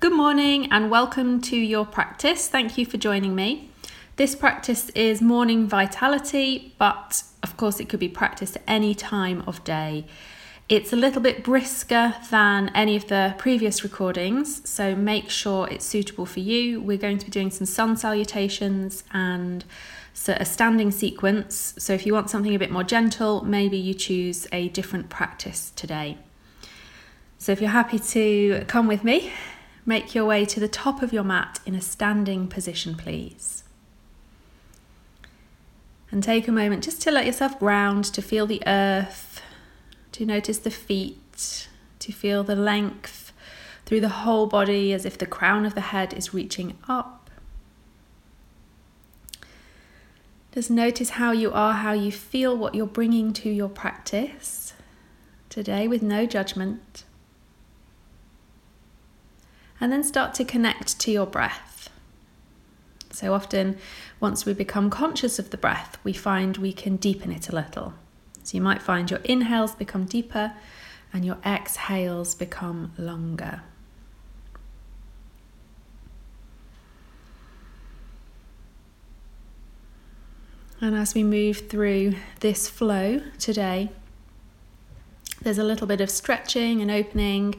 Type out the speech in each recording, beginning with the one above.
Good morning and welcome to your practice. Thank you for joining me. This practice is morning vitality, but of course, it could be practiced at any time of day. It's a little bit brisker than any of the previous recordings, so make sure it's suitable for you. We're going to be doing some sun salutations and so a standing sequence. So, if you want something a bit more gentle, maybe you choose a different practice today. So, if you're happy to come with me, Make your way to the top of your mat in a standing position, please. And take a moment just to let yourself ground, to feel the earth, to notice the feet, to feel the length through the whole body as if the crown of the head is reaching up. Just notice how you are, how you feel, what you're bringing to your practice today with no judgment and then start to connect to your breath. So often, once we become conscious of the breath, we find we can deepen it a little. So you might find your inhales become deeper and your exhales become longer. And as we move through this flow today, there's a little bit of stretching and opening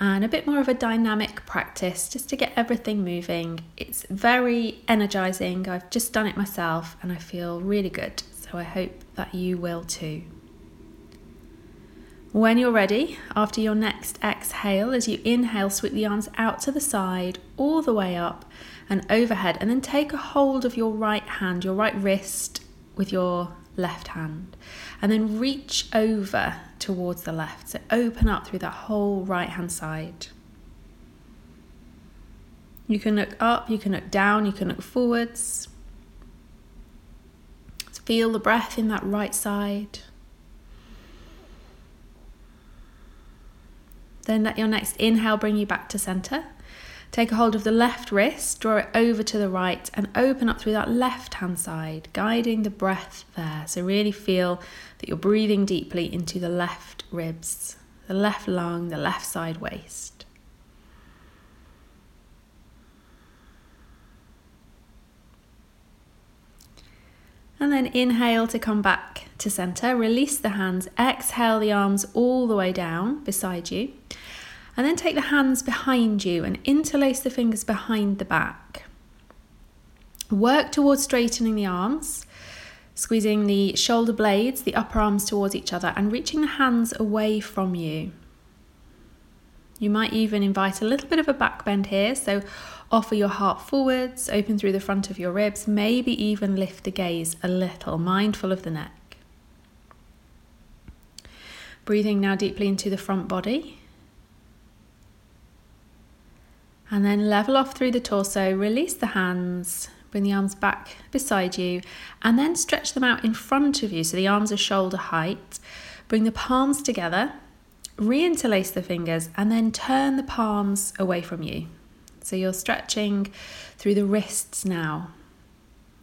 and a bit more of a dynamic practice just to get everything moving. It's very energizing. I've just done it myself and I feel really good. So I hope that you will too. When you're ready, after your next exhale, as you inhale, sweep the arms out to the side, all the way up and overhead, and then take a hold of your right hand, your right wrist with your left hand, and then reach over towards the left. So open up through that whole right hand side. You can look up, you can look down, you can look forwards. Feel the breath in that right side. Then let your next inhale bring you back to center. Take a hold of the left wrist, draw it over to the right, and open up through that left hand side, guiding the breath there. So, really feel that you're breathing deeply into the left ribs, the left lung, the left side waist. And then inhale to come back to center. Release the hands. Exhale the arms all the way down beside you. And then take the hands behind you and interlace the fingers behind the back. Work towards straightening the arms, squeezing the shoulder blades, the upper arms towards each other, and reaching the hands away from you. You might even invite a little bit of a back bend here, so offer your heart forwards, open through the front of your ribs, maybe even lift the gaze a little, mindful of the neck. Breathing now deeply into the front body. And then level off through the torso, release the hands, bring the arms back beside you, and then stretch them out in front of you so the arms are shoulder height. Bring the palms together, reinterlace the fingers, and then turn the palms away from you. So you're stretching through the wrists now,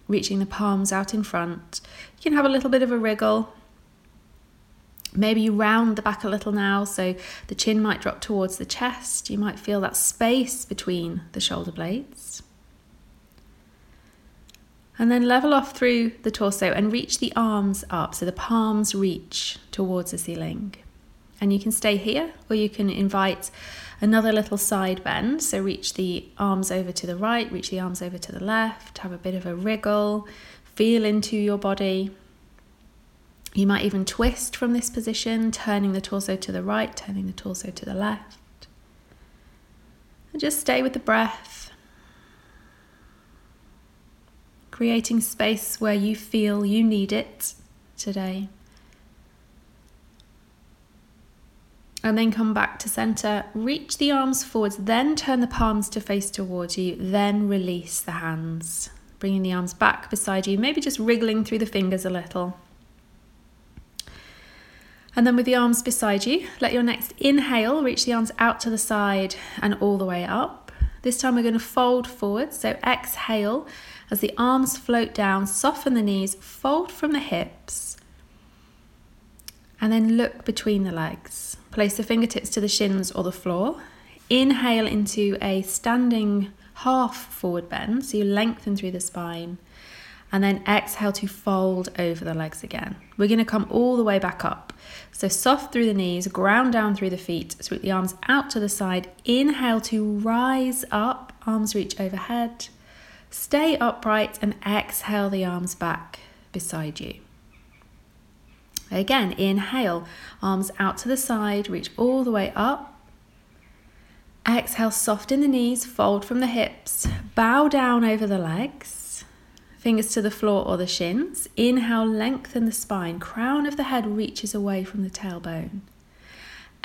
reaching the palms out in front. You can have a little bit of a wriggle Maybe you round the back a little now, so the chin might drop towards the chest. You might feel that space between the shoulder blades. And then level off through the torso and reach the arms up so the palms reach towards the ceiling. And you can stay here or you can invite another little side bend. So reach the arms over to the right, reach the arms over to the left, have a bit of a wriggle, feel into your body. You might even twist from this position, turning the torso to the right, turning the torso to the left. And just stay with the breath, creating space where you feel you need it today. And then come back to center, reach the arms forwards, then turn the palms to face towards you, then release the hands, bringing the arms back beside you, maybe just wriggling through the fingers a little. And then with the arms beside you, let your next inhale reach the arms out to the side and all the way up. This time we're going to fold forward. So exhale as the arms float down, soften the knees, fold from the hips, and then look between the legs. Place the fingertips to the shins or the floor. Inhale into a standing half forward bend, so you lengthen through the spine. And then exhale to fold over the legs again. We're going to come all the way back up. So soft through the knees, ground down through the feet, sweep the arms out to the side. Inhale to rise up, arms reach overhead. Stay upright and exhale the arms back beside you. Again, inhale, arms out to the side, reach all the way up. Exhale, soften the knees, fold from the hips, bow down over the legs, fingers to the floor or the shins. Inhale, lengthen the spine, crown of the head reaches away from the tailbone.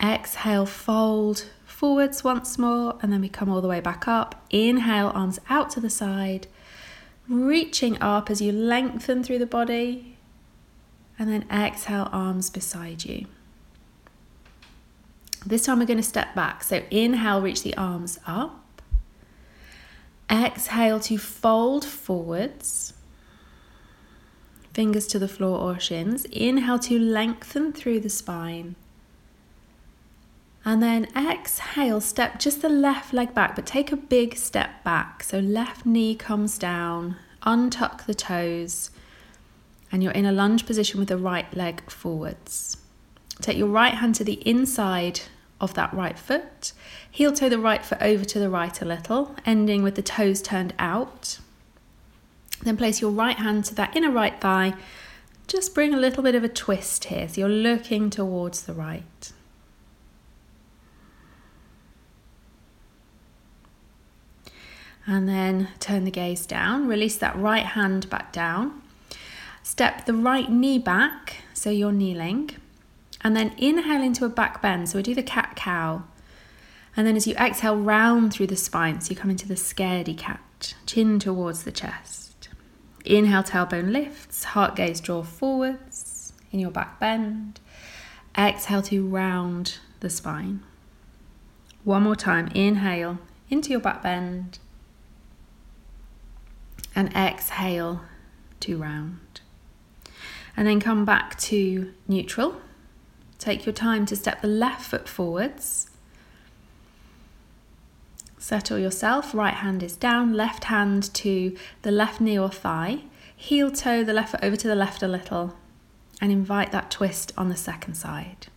Exhale, fold forwards once more, and then we come all the way back up. Inhale, arms out to the side, reaching up as you lengthen through the body. And then exhale, arms beside you. This time we're going to step back. So inhale, reach the arms up. Exhale to fold forwards. Fingers to the floor or shins. Inhale to lengthen through the spine. And then exhale, step just the left leg back, but take a big step back. So left knee comes down, untuck the toes, and you're in a lunge position with the right leg forwards. Take your right hand to the inside of that right foot, heel toe the right foot over to the right a little, ending with the toes turned out. Then place your right hand to that inner right thigh. Just bring a little bit of a twist here, so you're looking towards the right. And then turn the gaze down, release that right hand back down. Step the right knee back, so you're kneeling. And then inhale into a back bend. So we do the cat cow. And then as you exhale, round through the spine. So you come into the scaredy cat, chin towards the chest. Inhale, tailbone lifts, heart gaze draw forwards in your back bend. Exhale to round the spine. One more time. Inhale into your back bend. And exhale to round and then come back to neutral. Take your time to step the left foot forwards. Settle yourself, right hand is down, left hand to the left knee or thigh, heel toe the left foot over to the left a little, and invite that twist on the second side.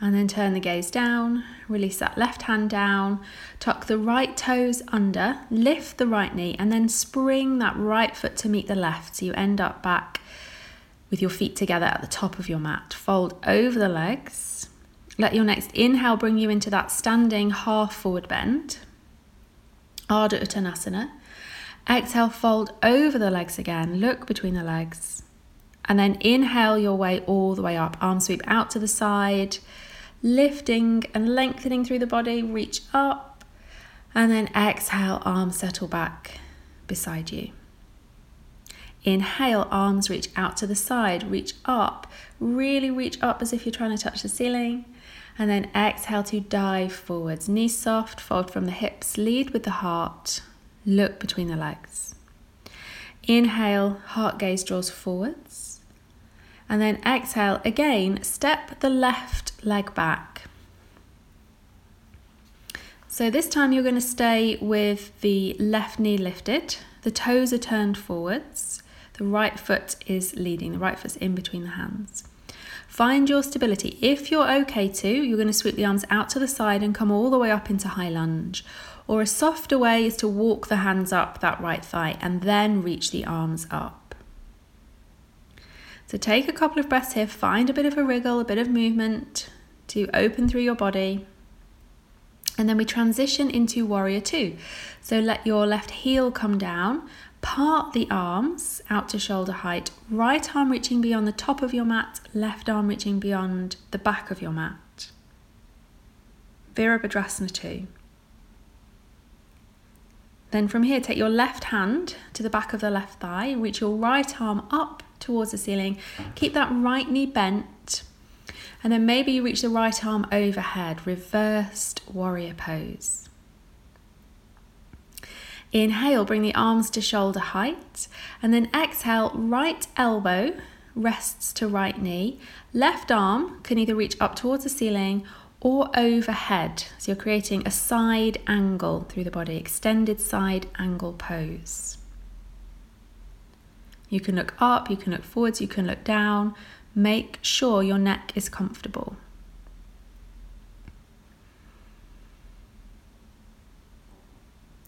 And then turn the gaze down, release that left hand down, tuck the right toes under, lift the right knee, and then spring that right foot to meet the left. So you end up back with your feet together at the top of your mat. Fold over the legs. Let your next inhale bring you into that standing half forward bend. Ardha Uttanasana. Exhale, fold over the legs again. Look between the legs. And then inhale your way all the way up. Arm sweep out to the side lifting and lengthening through the body, reach up, and then exhale, arms settle back beside you. Inhale, arms reach out to the side, reach up, really reach up as if you're trying to touch the ceiling. And then exhale to dive forwards, knees soft, fold from the hips, lead with the heart, look between the legs. Inhale, heart gaze draws forwards. And then exhale again, step the left leg back. So this time you're going to stay with the left knee lifted, the toes are turned forwards, the right foot is leading, the right foot's in between the hands. Find your stability. If you're okay to, you're going to sweep the arms out to the side and come all the way up into high lunge. Or a softer way is to walk the hands up that right thigh and then reach the arms up. So take a couple of breaths here, find a bit of a wriggle, a bit of movement to open through your body. And then we transition into warrior two. So let your left heel come down, part the arms out to shoulder height, right arm reaching beyond the top of your mat, left arm reaching beyond the back of your mat. Virabhadrasana 2. Then from here, take your left hand to the back of the left thigh, reach your right arm up towards the ceiling. Keep that right knee bent. And then maybe you reach the right arm overhead, reversed warrior pose. Inhale, bring the arms to shoulder height. And then exhale, right elbow rests to right knee. Left arm can either reach up towards the ceiling or overhead. So you're creating a side angle through the body, extended side angle pose. You can look up, you can look forwards, you can look down. Make sure your neck is comfortable.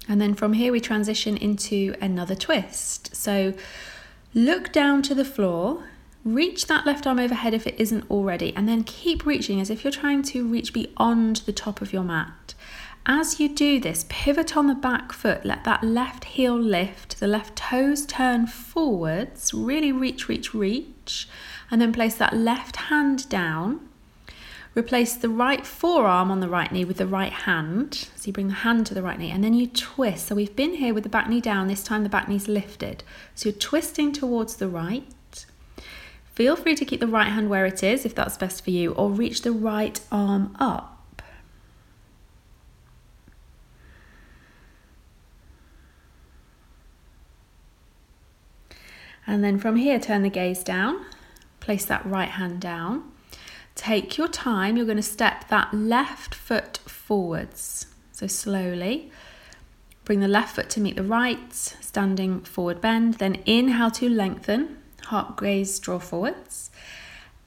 And then from here, we transition into another twist. So look down to the floor, reach that left arm overhead if it isn't already, and then keep reaching as if you're trying to reach beyond the top of your mat. As you do this, pivot on the back foot, let that left heel lift, the left toes turn forwards, really reach, reach, reach, and then place that left hand down Replace the right forearm on the right knee with the right hand. So you bring the hand to the right knee and then you twist. So we've been here with the back knee down, this time the back knee's lifted. So you're twisting towards the right. Feel free to keep the right hand where it is if that's best for you, or reach the right arm up. And then from here, turn the gaze down, place that right hand down. Take your time, you're going to step that left foot forwards. So slowly. Bring the left foot to meet the right, standing forward bend. Then inhale to lengthen, heart gaze draw forwards.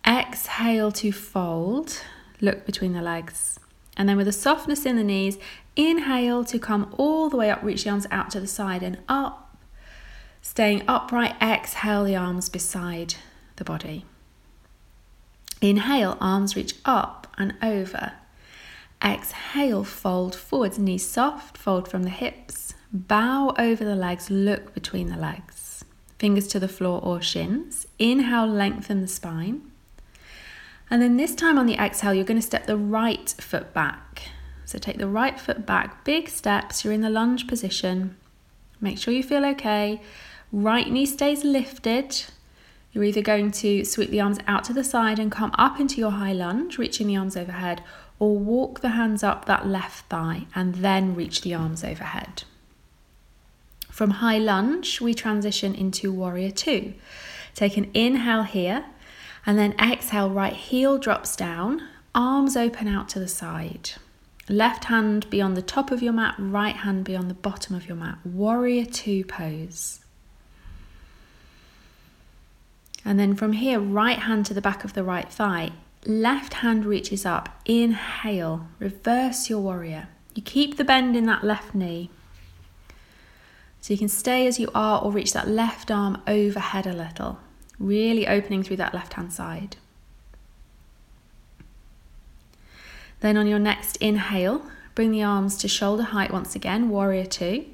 Exhale to fold, look between the legs. And then with a softness in the knees, inhale to come all the way up, reach the arms out to the side and up. Staying upright, exhale the arms beside the body. Inhale, arms reach up and over. Exhale, fold forwards, knees soft, fold from the hips. Bow over the legs, look between the legs. Fingers to the floor or shins. Inhale, lengthen the spine. And then this time on the exhale, you're going to step the right foot back. So take the right foot back, big steps. You're in the lunge position. Make sure you feel okay. Right knee stays lifted. You're either going to sweep the arms out to the side and come up into your high lunge, reaching the arms overhead, or walk the hands up that left thigh and then reach the arms overhead. From high lunge, we transition into warrior two. Take an inhale here and then exhale, right heel drops down, arms open out to the side. Left hand beyond the top of your mat, right hand beyond the bottom of your mat. Warrior two pose. And then from here, right hand to the back of the right thigh, left hand reaches up. Inhale, reverse your warrior. You keep the bend in that left knee. So you can stay as you are or reach that left arm overhead a little, really opening through that left hand side. Then on your next inhale, bring the arms to shoulder height once again, warrior two.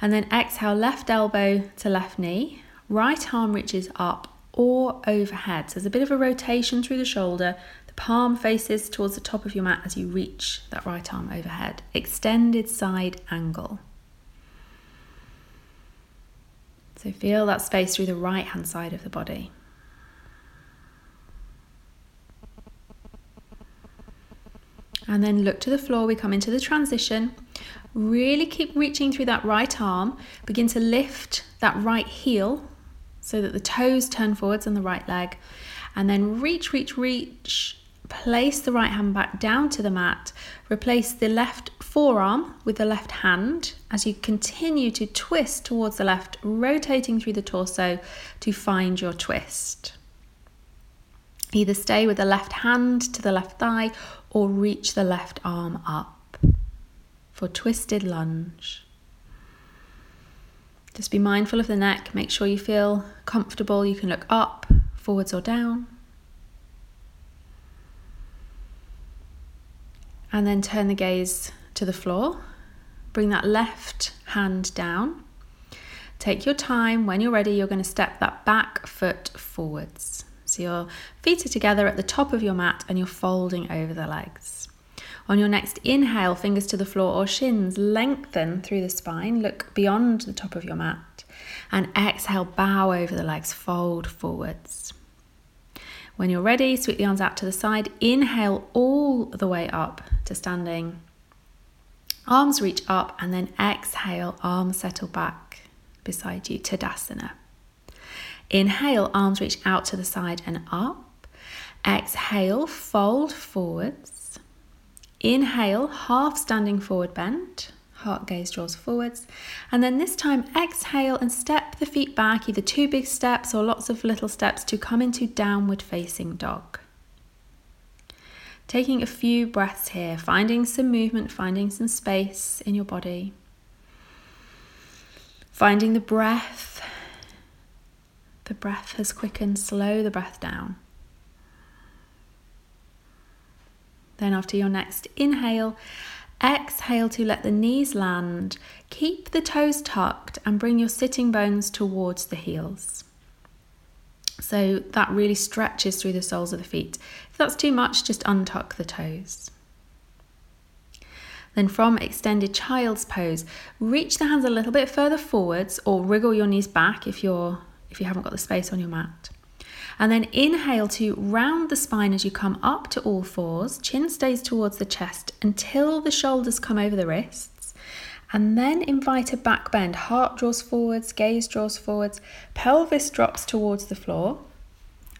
And then exhale, left elbow to left knee, right arm reaches up, or overhead. So there's a bit of a rotation through the shoulder. The palm faces towards the top of your mat as you reach that right arm overhead. Extended side angle. So feel that space through the right hand side of the body. And then look to the floor. We come into the transition. Really keep reaching through that right arm. Begin to lift that right heel so that the toes turn forwards on the right leg. And then reach, reach, reach. Place the right hand back down to the mat. Replace the left forearm with the left hand as you continue to twist towards the left, rotating through the torso to find your twist. Either stay with the left hand to the left thigh or reach the left arm up for twisted lunge. Just be mindful of the neck, make sure you feel comfortable. You can look up, forwards, or down. And then turn the gaze to the floor. Bring that left hand down. Take your time. When you're ready, you're going to step that back foot forwards. So your feet are together at the top of your mat and you're folding over the legs. On your next inhale, fingers to the floor or shins, lengthen through the spine, look beyond the top of your mat. And exhale, bow over the legs, fold forwards. When you're ready, sweep the arms out to the side. Inhale all the way up to standing Arms reach up and then exhale, arms settle back beside you, Tadasana. Inhale, arms reach out to the side and up. Exhale, fold forwards. Inhale, half standing forward bend. Heart gaze draws forwards. And then this time, exhale and step the feet back, either two big steps or lots of little steps to come into downward facing dog. Taking a few breaths here, finding some movement, finding some space in your body. Finding the breath. The breath has quickened, slow the breath down. Then, after your next inhale, exhale to let the knees land. Keep the toes tucked and bring your sitting bones towards the heels. So that really stretches through the soles of the feet. If that's too much, just untuck the toes. Then from extended child's pose, reach the hands a little bit further forwards or wriggle your knees back if you're if you haven't got the space on your mat. And then inhale to round the spine as you come up to all fours. Chin stays towards the chest until the shoulders come over the wrists. And then invite a back bend. Heart draws forwards, gaze draws forwards, pelvis drops towards the floor.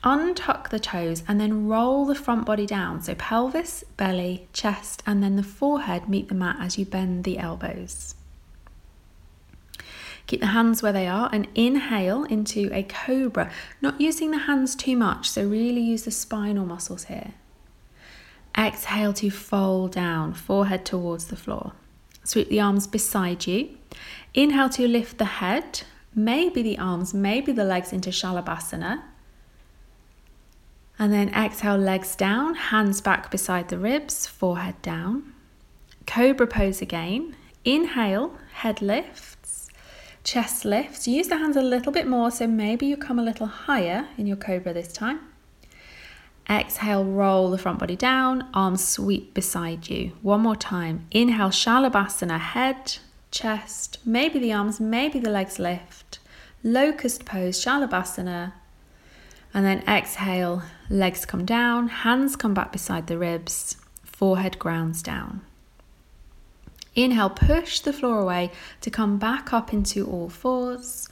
Untuck the toes and then roll the front body down. So pelvis, belly, chest, and then the forehead meet the mat as you bend the elbows. Keep the hands where they are and inhale into a cobra, not using the hands too much, so really use the spinal muscles here. Exhale to fold down, forehead towards the floor. Sweep the arms beside you. Inhale to lift the head, maybe the arms, maybe the legs into Shalabhasana. And then exhale, legs down, hands back beside the ribs, forehead down. Cobra pose again. Inhale, head lifts, chest lifts. Use the hands a little bit more, so maybe you come a little higher in your cobra this time. Exhale, roll the front body down, arms sweep beside you. One more time. Inhale, Shalabhasana, head, chest, maybe the arms, maybe the legs lift. Locust pose, Shalabhasana. And then exhale, legs come down, hands come back beside the ribs, forehead grounds down. Inhale, push the floor away to come back up into all fours.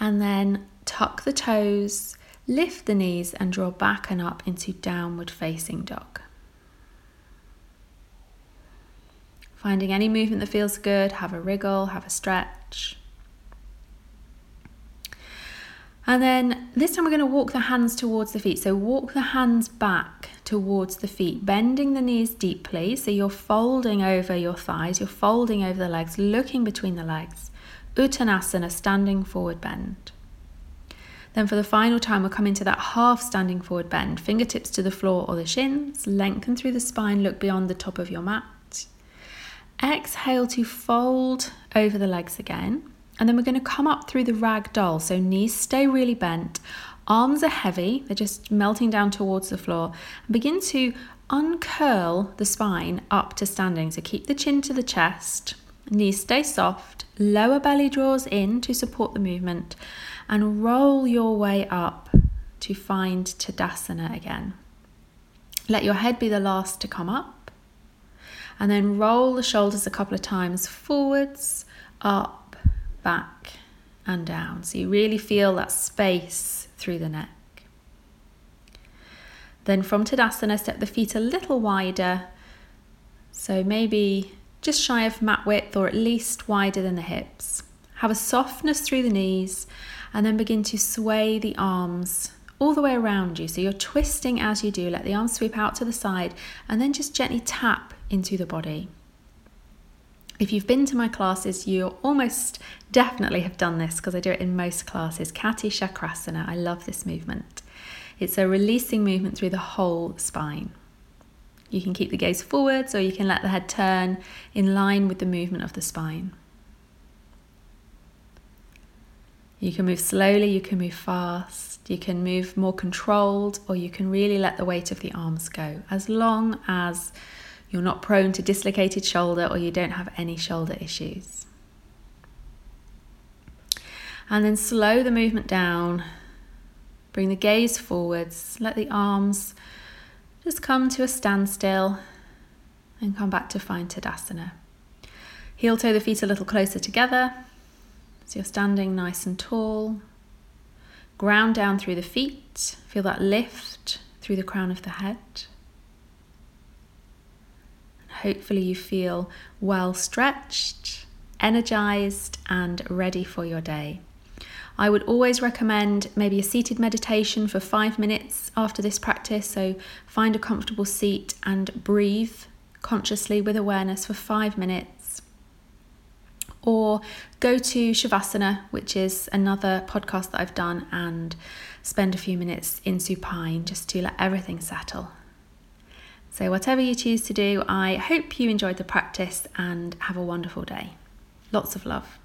And then tuck the toes Lift the knees and draw back and up into downward facing dog. Finding any movement that feels good, have a wriggle, have a stretch. And then this time we're going to walk the hands towards the feet. So walk the hands back towards the feet, bending the knees deeply. So you're folding over your thighs, you're folding over the legs, looking between the legs. Uttanasana, standing forward bend. Then for the final time, we'll come into that half standing forward bend, fingertips to the floor or the shins, lengthen through the spine, look beyond the top of your mat. Exhale to fold over the legs again. And then we're going to come up through the rag doll. So knees stay really bent, arms are heavy, they're just melting down towards the floor. And begin to uncurl the spine up to standing. So keep the chin to the chest, knees stay soft, lower belly draws in to support the movement and roll your way up to find Tadasana again. Let your head be the last to come up, and then roll the shoulders a couple of times forwards, up, back, and down. So you really feel that space through the neck. Then from Tadasana, step the feet a little wider. So maybe just shy of mat width or at least wider than the hips. Have a softness through the knees and then begin to sway the arms all the way around you. So you're twisting as you do. Let the arms sweep out to the side and then just gently tap into the body. If you've been to my classes, you almost definitely have done this because I do it in most classes. Kati Chakrasana. I love this movement. It's a releasing movement through the whole spine. You can keep the gaze forwards or you can let the head turn in line with the movement of the spine. You can move slowly, you can move fast, you can move more controlled, or you can really let the weight of the arms go, as long as you're not prone to dislocated shoulder or you don't have any shoulder issues. And then slow the movement down, bring the gaze forwards, let the arms just come to a standstill and come back to find Tadasana. Heel toe the feet a little closer together. So you're standing nice and tall. Ground down through the feet. Feel that lift through the crown of the head. Hopefully, you feel well stretched, energized, and ready for your day. I would always recommend maybe a seated meditation for five minutes after this practice. So, find a comfortable seat and breathe consciously with awareness for five minutes. Or go to Shavasana, which is another podcast that I've done, and spend a few minutes in supine just to let everything settle. So, whatever you choose to do, I hope you enjoyed the practice and have a wonderful day. Lots of love.